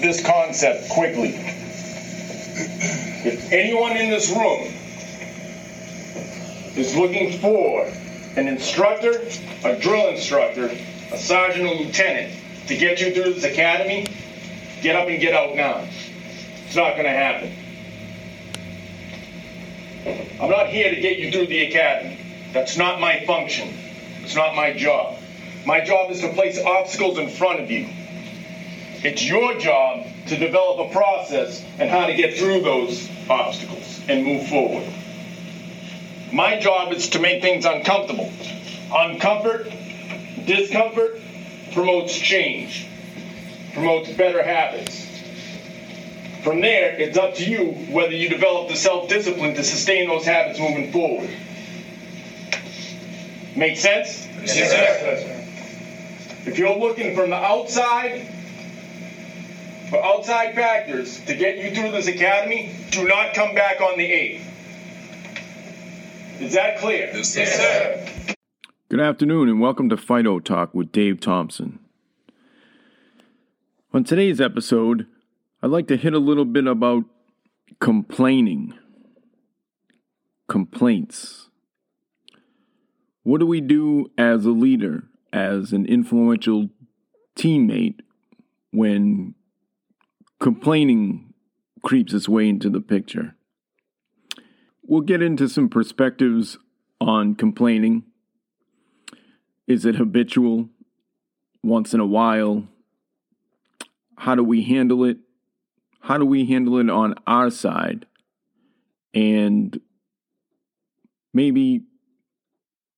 this concept quickly. If anyone in this room is looking for an instructor, a drill instructor, a sergeant or lieutenant to get you through this academy, get up and get out now. It's not going to happen. I'm not here to get you through the academy. That's not my function. It's not my job. My job is to place obstacles in front of you. It's your job to develop a process and how to get through those obstacles and move forward. My job is to make things uncomfortable. Uncomfort, discomfort promotes change, promotes better habits. From there, it's up to you whether you develop the self discipline to sustain those habits moving forward. Make sense? Yes, sir. If you're looking from the outside for outside factors to get you through this academy, do not come back on the 8th. Is that clear? Yes, sir. Good afternoon and welcome to Fido Talk with Dave Thompson. On today's episode, I'd like to hit a little bit about complaining, complaints. What do we do as a leader, as an influential teammate, when complaining creeps its way into the picture? We'll get into some perspectives on complaining. Is it habitual? Once in a while? How do we handle it? How do we handle it on our side? And maybe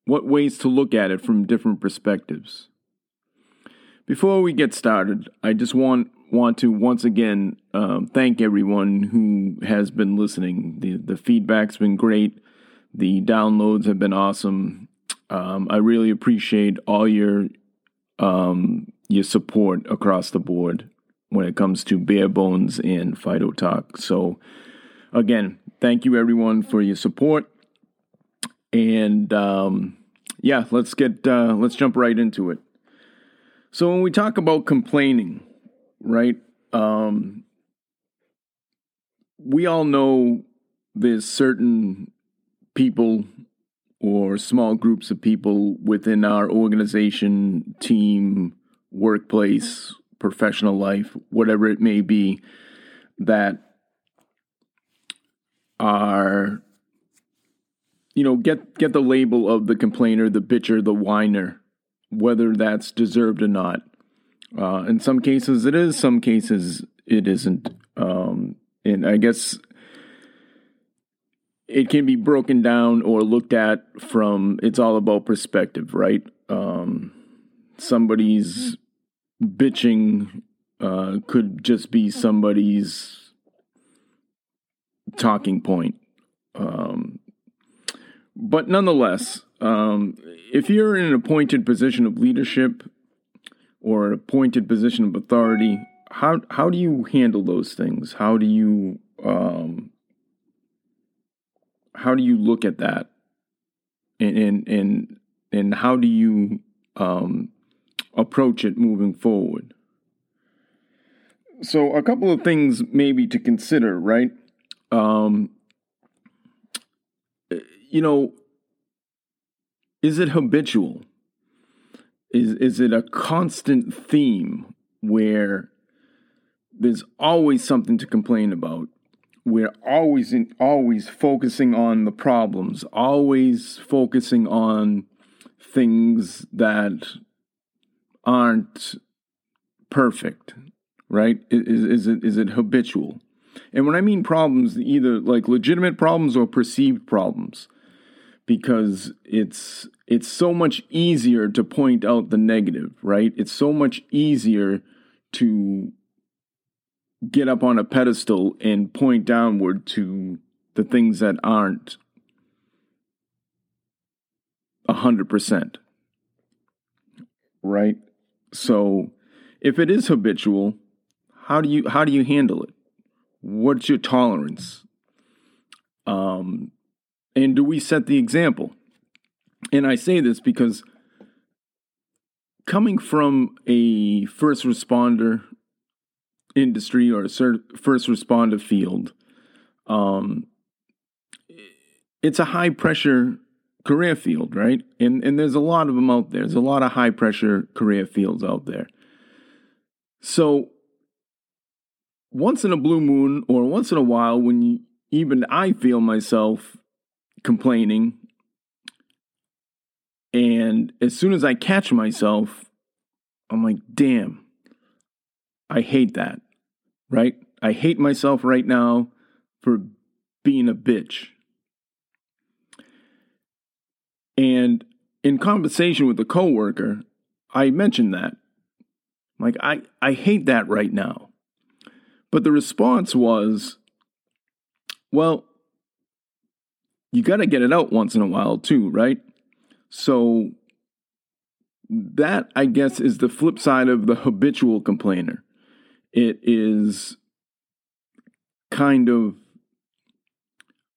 what ways to look at it from different perspectives. Before we get started, I just want want to once again um, thank everyone who has been listening. The the feedback's been great. The downloads have been awesome. Um, I really appreciate all your um, your support across the board when it comes to bare bones and Fido Talk. So again, thank you everyone for your support. And um, yeah, let's get uh, let's jump right into it. So when we talk about complaining, right? Um, we all know there's certain people or small groups of people within our organization, team, workplace, professional life, whatever it may be, that are you know get get the label of the complainer, the bitcher, the whiner, whether that's deserved or not. Uh, in some cases, it is. Some cases, it isn't. Um, and I guess it can be broken down or looked at from. It's all about perspective, right? Um, somebody's bitching uh, could just be somebody's talking point. Um, but nonetheless, um, if you're in an appointed position of leadership or an appointed position of authority, how how do you handle those things? How do you um, how do you look at that, and and and, and how do you um, approach it moving forward? So, a couple of things maybe to consider, right? Um, you know, is it habitual? Is is it a constant theme where there's always something to complain about? We're always in, always focusing on the problems always focusing on things that aren't perfect right? Is, is it is it habitual? And when i mean problems either like legitimate problems or perceived problems because it's it's so much easier to point out the negative, right? It's so much easier to get up on a pedestal and point downward to the things that aren't a hundred percent. Right? So if it is habitual, how do you how do you handle it? What's your tolerance? Um and do we set the example? And I say this because coming from a first responder, industry or a first responder field, um, it's a high pressure career field, right? And and there's a lot of them out there. There's a lot of high pressure career fields out there. So once in a blue moon or once in a while when you, even I feel myself complaining and as soon as I catch myself I'm like, "Damn. I hate that." Right? I hate myself right now for being a bitch. And in conversation with a coworker, I mentioned that. Like, I, I hate that right now. But the response was, well, you got to get it out once in a while, too, right? So, that, I guess, is the flip side of the habitual complainer. It is kind of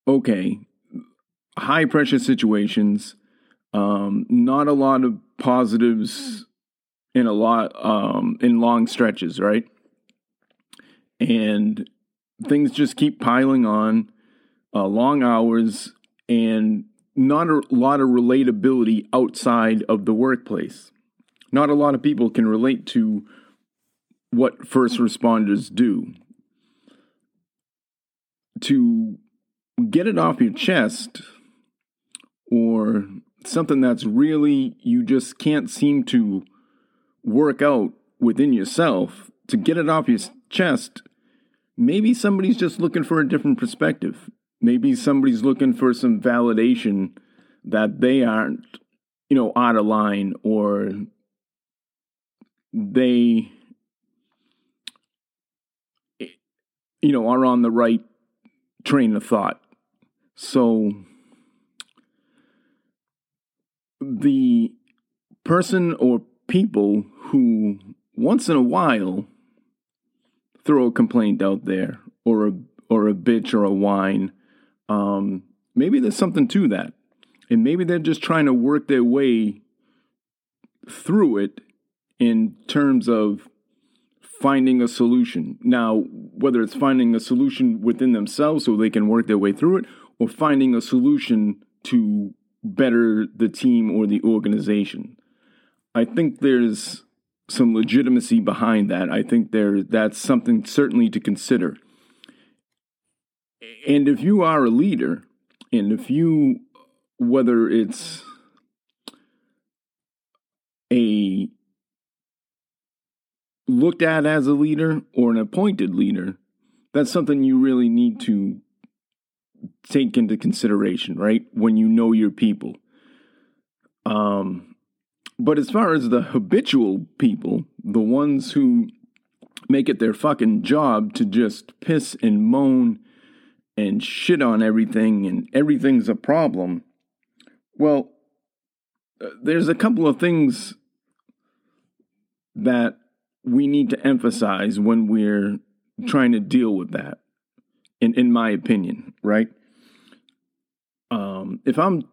okay, high pressure situations, um, not a lot of positives in a lot um, in long stretches, right? And things just keep piling on, uh, long hours, and not a lot of relatability outside of the workplace. Not a lot of people can relate to what first responders do. To get it off your chest or something that's really you just can't seem to work out within yourself to get it off your chest maybe somebody's just looking for a different perspective maybe somebody's looking for some validation that they aren't you know out of line or they you know are on the right train of thought. So the person or people who once in a while throw a complaint out there or a or a bitch or a whine, um, maybe there's something to that. And maybe they're just trying to work their way through it in terms of finding a solution. Now, whether it's finding a solution within themselves so they can work their way through it, or finding a solution to better the team or the organization. I think there's some legitimacy behind that. I think there that's something certainly to consider. And if you are a leader, and if you whether it's a looked at as a leader or an appointed leader, that's something you really need to take into consideration, right? When you know your people. Um, but as far as the habitual people, the ones who make it their fucking job to just piss and moan and shit on everything and everything's a problem, well, uh, there's a couple of things that we need to emphasize when we're trying to deal with that in in my opinion, right? Um, if I'm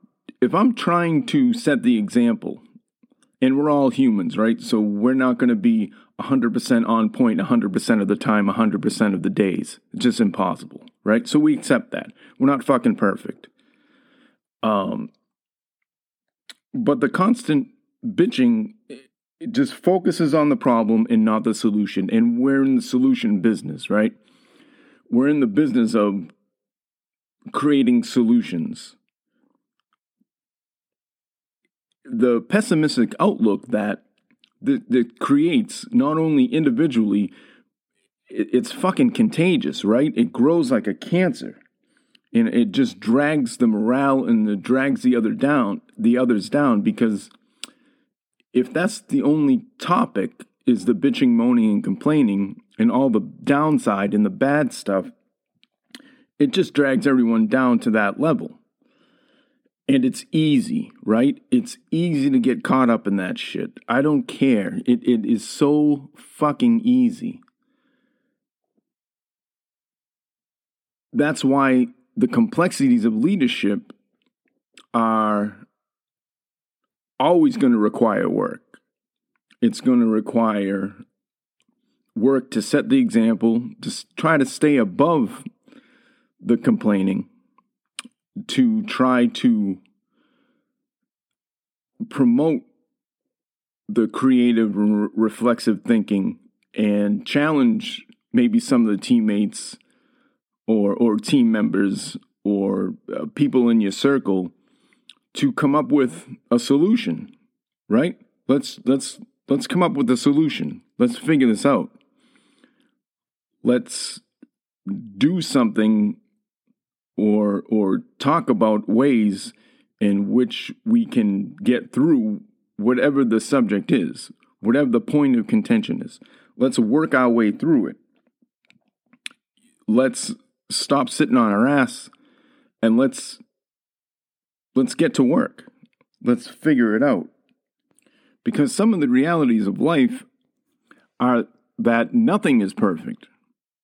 if I'm trying to set the example, and we're all humans, right? So we're not going to be 100% on point 100% of the time, 100% of the days. It's just impossible, right? So we accept that. We're not fucking perfect. Um, but the constant bitching it just focuses on the problem and not the solution. And we're in the solution business, right? We're in the business of creating solutions. The pessimistic outlook that that, that creates not only individually, it's fucking contagious, right? It grows like a cancer, and it just drags the morale and it drags the other down, the others down. Because if that's the only topic is the bitching, moaning, and complaining, and all the downside and the bad stuff, it just drags everyone down to that level. And it's easy, right? It's easy to get caught up in that shit. I don't care. It, it is so fucking easy. That's why the complexities of leadership are always going to require work. It's going to require work to set the example, to try to stay above the complaining, to try to promote the creative re- reflexive thinking and challenge maybe some of the teammates or or team members or uh, people in your circle to come up with a solution right? Let's let's let's come up with a solution. Let's figure this out. Let's do something or or talk about ways in which we can get through whatever the subject is whatever the point of contention is. Let's work our way through it. Let's stop sitting on our ass and let's let's get to work. Let's figure it out. Because some of the realities of life are that nothing is perfect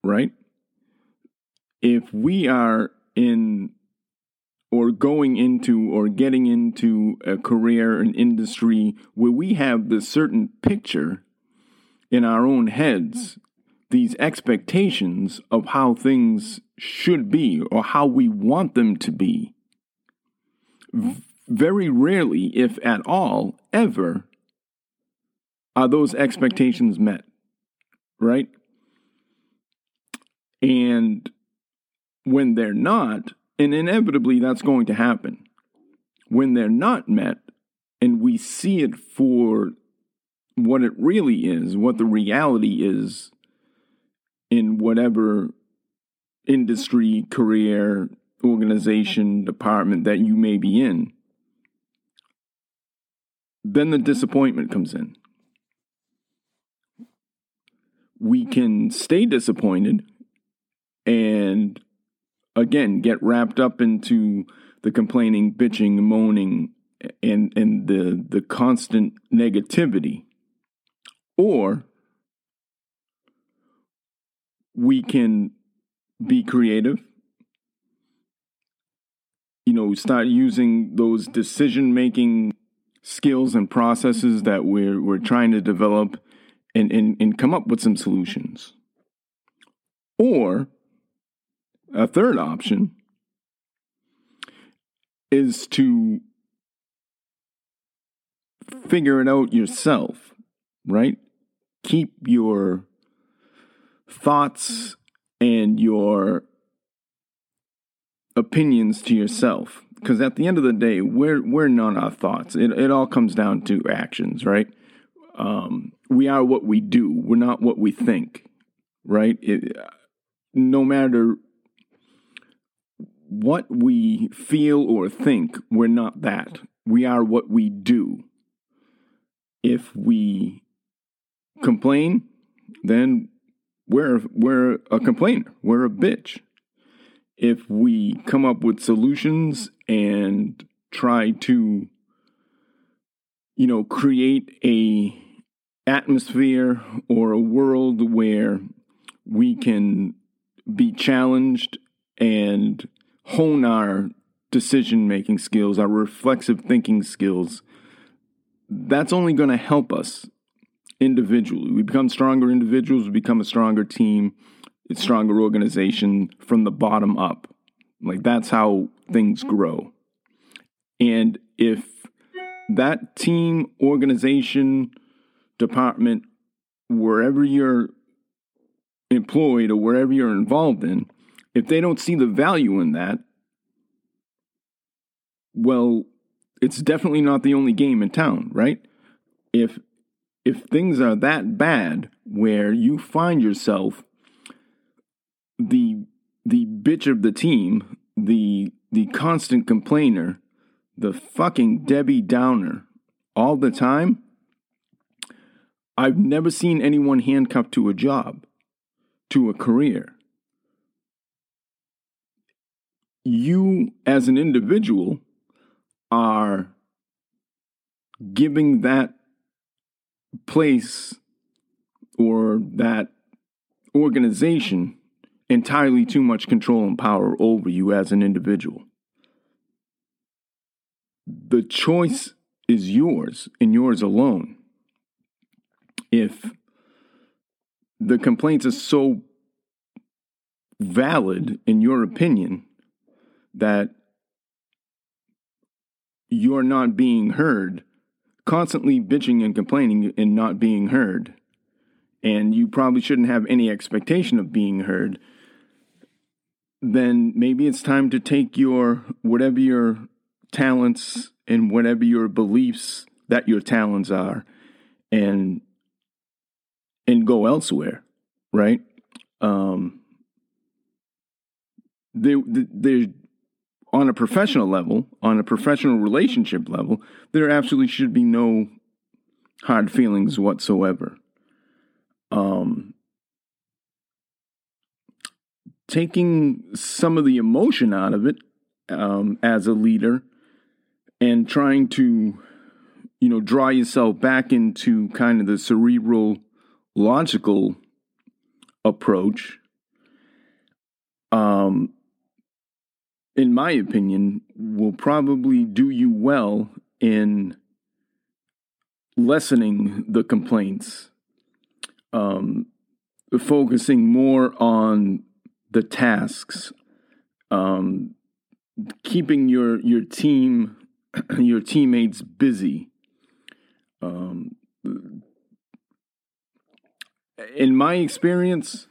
right? If we are in or going into or getting into a career an industry where we have this certain picture in our own heads mm-hmm. these expectations of how things should be or how we want them to be. Very rarely, if at all, ever, are those expectations met, right? And when they're not, and inevitably that's going to happen, when they're not met, and we see it for what it really is, what the reality is in whatever industry, career, organization, department that you may be in, then the disappointment comes in. We can stay disappointed and again get wrapped up into the complaining, bitching, moaning, and and the the constant negativity. Or we can be creative. You know start using those decision making skills and processes that we're we're trying to develop and, and and come up with some solutions. Or a third option is to figure it out yourself right? Keep your thoughts and your opinions to yourself. Because at the end of the day we're we're not our thoughts. It, it all comes down to actions right? Um, we are what we do. We're not what we think right? It, no matter what we feel or think we're not that. We are what we do. If we complain then we're we're a complainer. We're a bitch. If we come up with solutions and try to you know create a atmosphere or a world where we can be challenged and hone our decision making skills, our reflexive thinking skills, that's only going to help us individually. We become stronger individuals, we become a stronger team, a stronger organization from the bottom up. Like that's how things mm-hmm. grow. And if that team, organization, department, wherever you're employed or wherever you're involved in, if they don't see the value in that, well, it's definitely not the only game in town, right? If if things are that bad where you find yourself the the bitch of the team, the the constant complainer, the fucking Debbie Downer all the time, I've never seen anyone handcuffed to a job, to a career. You as an individual are giving that place or that organization entirely too much control and power over you as an individual. The choice is yours and yours alone. If the complaints are so valid in your opinion that you're not being heard, constantly bitching and complaining and not being heard, and you probably shouldn't have any expectation of being heard, then maybe it's time to take your whatever your talents and whatever your beliefs that your talents are and and go elsewhere, right? Um, they they on a professional level, on a professional relationship level, there absolutely should be no hard feelings whatsoever. Um, taking some of the emotion out of it um, as a leader and trying to, you know, draw yourself back into kind of the cerebral, logical approach. Um, in my opinion, will probably do you well in lessening the complaints, um, focusing more on the tasks, um, keeping your your team, your teammates busy. Um, in my experience,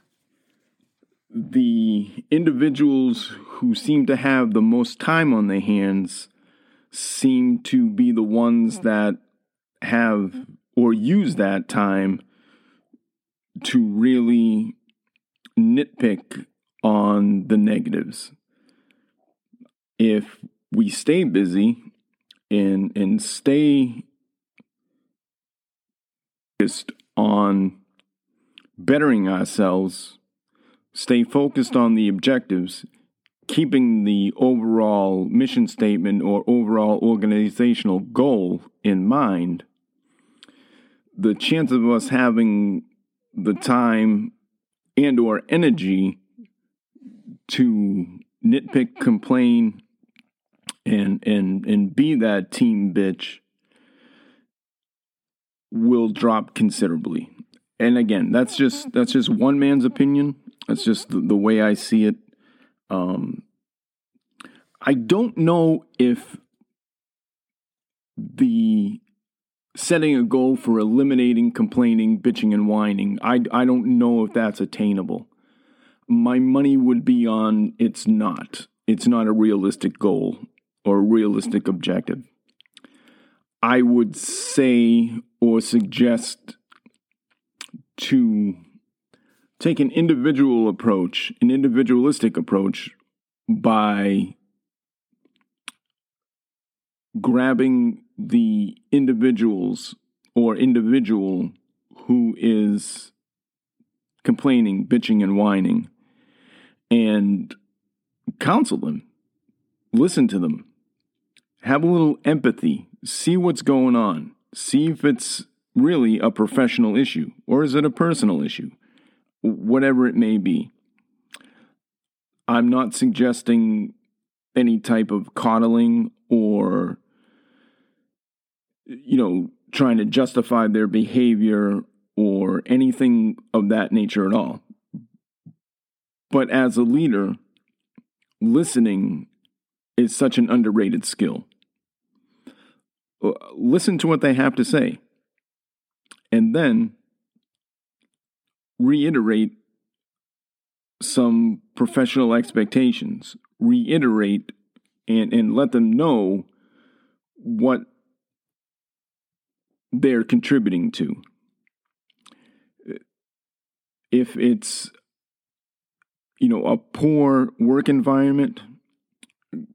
the individuals who seem to have the most time on their hands seem to be the ones that have or use that time to really nitpick on the negatives. If we stay busy and and stay focused on bettering ourselves stay focused on the objectives, keeping the overall mission statement or overall organizational goal in mind, the chance of us having the time and or energy to nitpick, complain, and and and be that team bitch will drop considerably. And again, that's just that's just one man's opinion. That's just the, the way I see it. Um, I don't know if the setting a goal for eliminating complaining, bitching, and whining, I, I don't know if that's attainable. My money would be on it's not. It's not a realistic goal or a realistic objective. I would say or suggest to take an individual approach, an individualistic approach by grabbing the individuals or individual who is complaining, bitching, and whining and counsel them, listen to them, have a little empathy, see what's going on, see if it's really a professional issue or is it a personal issue whatever it may be. I'm not suggesting any type of coddling or, you know, trying to justify their behavior or anything of that nature at all. But as a leader, listening is such an underrated skill. Uh, listen to what they have to say. And then reiterate some professional expectations, reiterate and, and let them know what they're contributing to. If it's, you know, a poor work environment,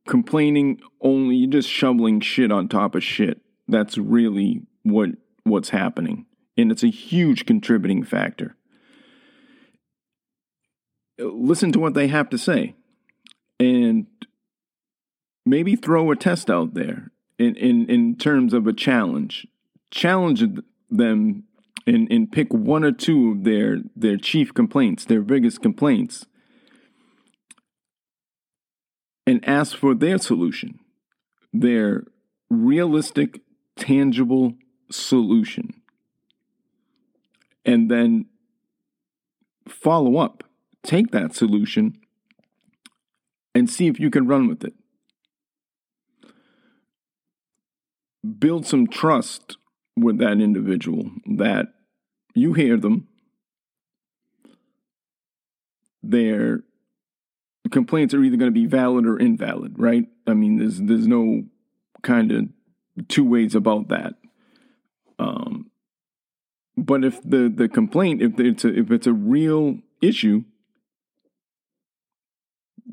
complaining only, you're just shoveling shit on top of shit. That's really what what's happening. And it's a huge contributing factor listen to what they have to say and maybe throw a test out there in, in, in terms of a challenge. Challenge them and, and pick one or two of their, their chief complaints, their biggest complaints, and ask for their solution, their realistic, tangible solution. And then follow up. Take that solution and see if you can run with it. Build some trust with that individual that you hear them, their complaints are either going to be valid or invalid, right? I mean, there's there's no kind of two ways about that. Um, but if the the complaint, if it's a, if it's a real issue,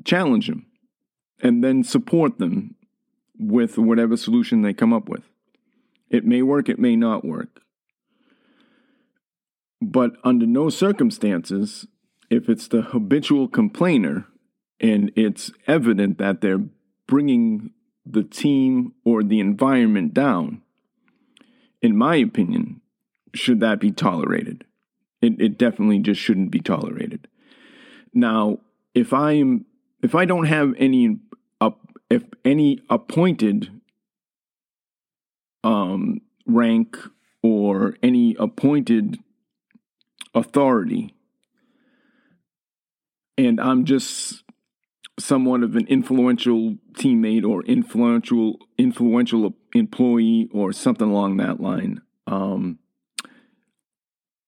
challenge them, and then support them with whatever solution they come up with. It may work, it may not work. But under no circumstances, if it's the habitual complainer and it's evident that they're bringing the team or the environment down, in my opinion, should that be tolerated? It, it definitely just shouldn't be tolerated. Now, if I am, if I don't have any, uh, if any appointed um, rank or any appointed authority, and I'm just somewhat of an influential teammate or influential influential employee or something along that line. Um,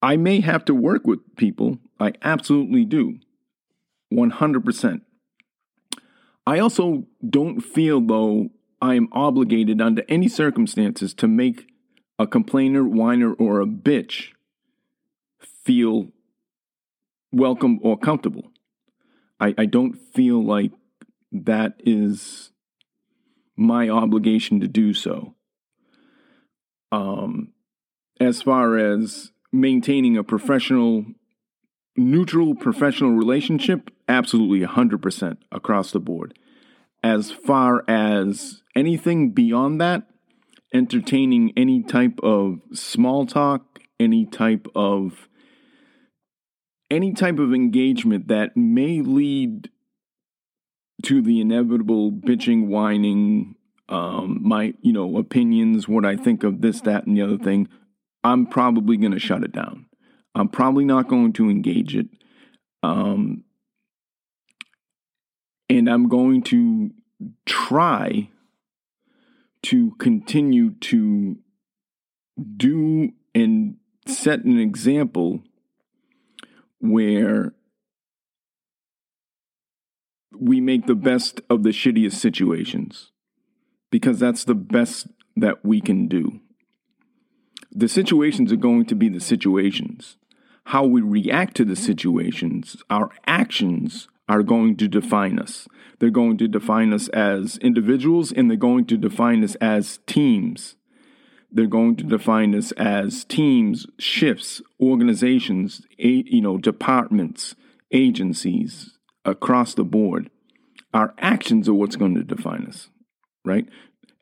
I may have to work with people. I absolutely do. 100%. I also don't feel though I am obligated under any circumstances to make a complainer, whiner, or a bitch feel welcome or comfortable. I, I don't feel like that is my obligation to do so. Um, as far as maintaining a professional, neutral professional relationship, absolutely 100% across the board. As far as anything beyond that, entertaining any type of small talk, any type of any type of engagement that may lead to the inevitable bitching, whining, um, my you know opinions, what I think of this, that, and the other thing, I'm probably going to shut it down. I'm probably not going to engage it, um, and I'm going to try to continue to do and set an example where we make the best of the shittiest situations because that's the best that we can do. The situations are going to be the situations. How we react to the mm-hmm. situations, our actions are going to define us. They're going to define us as individuals and they're going to define us as teams. They're going to define us as teams, shifts, organizations, you know, departments, agencies across the board. Our actions are what's going to define us, right?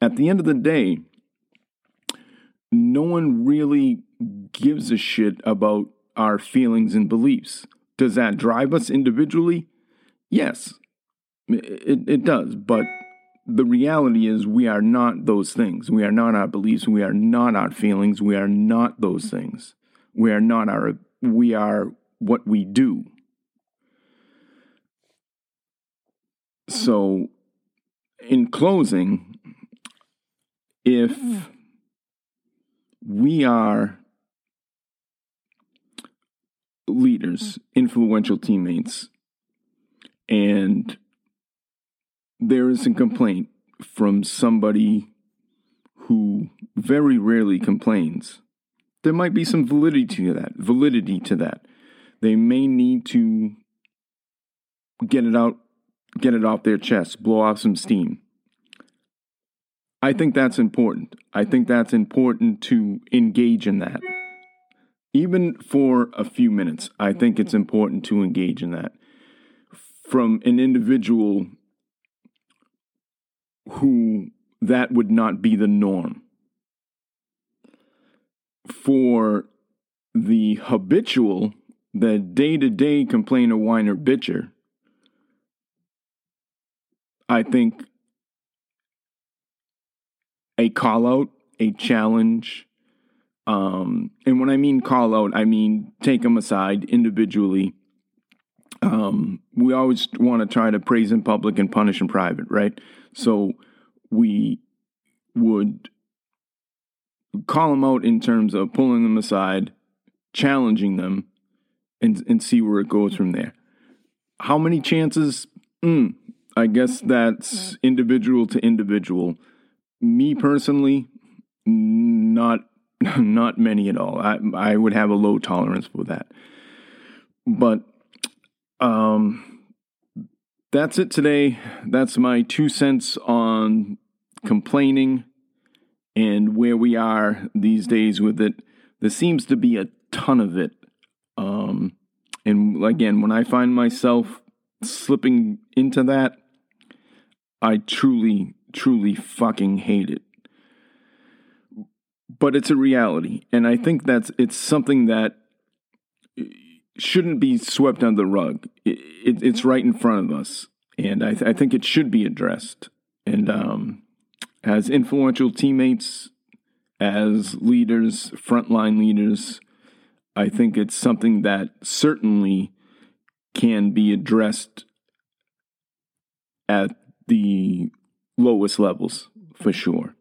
At the end of the day, no one really gives a shit about our feelings and beliefs. Does that drive us individually? Yes, it, it does. But the reality is we are not those things. We are not our beliefs. We are not our feelings. We are not those things. We are not our, we are what we do. So, in closing, if we are leaders, influential teammates, and there is a complaint from somebody who very rarely complains, there might be some validity to that. Validity to that. They may need to get it out, get it off their chest, blow off some steam. I think that's important. I think that's important to engage in that. Even for a few minutes, I think it's important to engage in that. From an individual who that would not be the norm. For the habitual, the day to day complainer, whiner, bitcher, I think a call out, a challenge, um, and when I mean call out, I mean take them aside individually um, we always want to try to praise in public and punish in private, right? So we would call them out in terms of pulling them aside, challenging them, and and see where it goes from there. How many chances? Mm, I guess that's individual to individual. Me personally, not not many at all. I I would have a low tolerance for that. But um that's it today. That's my two cents on complaining and where we are these days with it. There seems to be a ton of it. Um and again, when I find myself slipping into that, I truly, truly fucking hate it. But it's a reality. And I think that's it's something that shouldn't be swept under the rug. It, it, it's right in front of us. And I, th- I think it should be addressed. And um, as influential teammates, as leaders, frontline leaders, I think it's something that certainly can be addressed at the lowest levels for sure.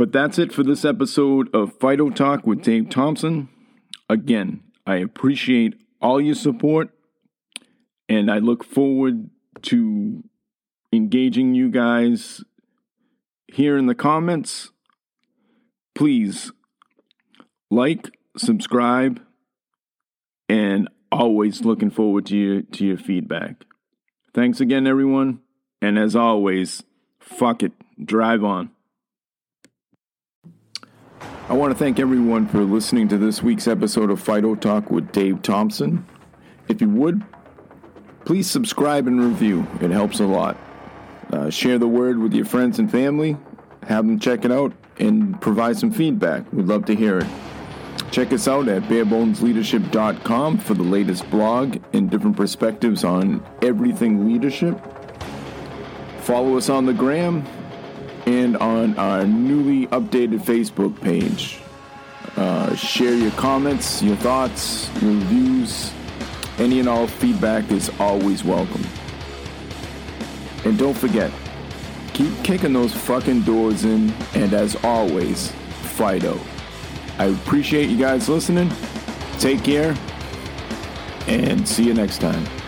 But that's it for this episode of Fido Talk with Dave Thompson. Again, I appreciate all your support and I look forward to engaging you guys here in the comments. Please like, subscribe, and always looking forward to your to your feedback. Thanks again, everyone. And as always, fuck it, drive on. I want to thank everyone for listening to this week's episode of Fido Talk with Dave Thompson. If you would, please subscribe and review, it helps a lot. Uh, share the word with your friends and family, have them check it out, and provide some feedback. We'd love to hear it. Check us out at barebonesleadership.com for the latest blog and different perspectives on everything leadership. Follow us on the gram and on our newly updated Facebook page. Uh, share your comments, your thoughts, your views. Any and all feedback is always welcome. And don't forget, keep kicking those fucking doors in, and as always, Fido. I appreciate you guys listening. Take care, and see you next time.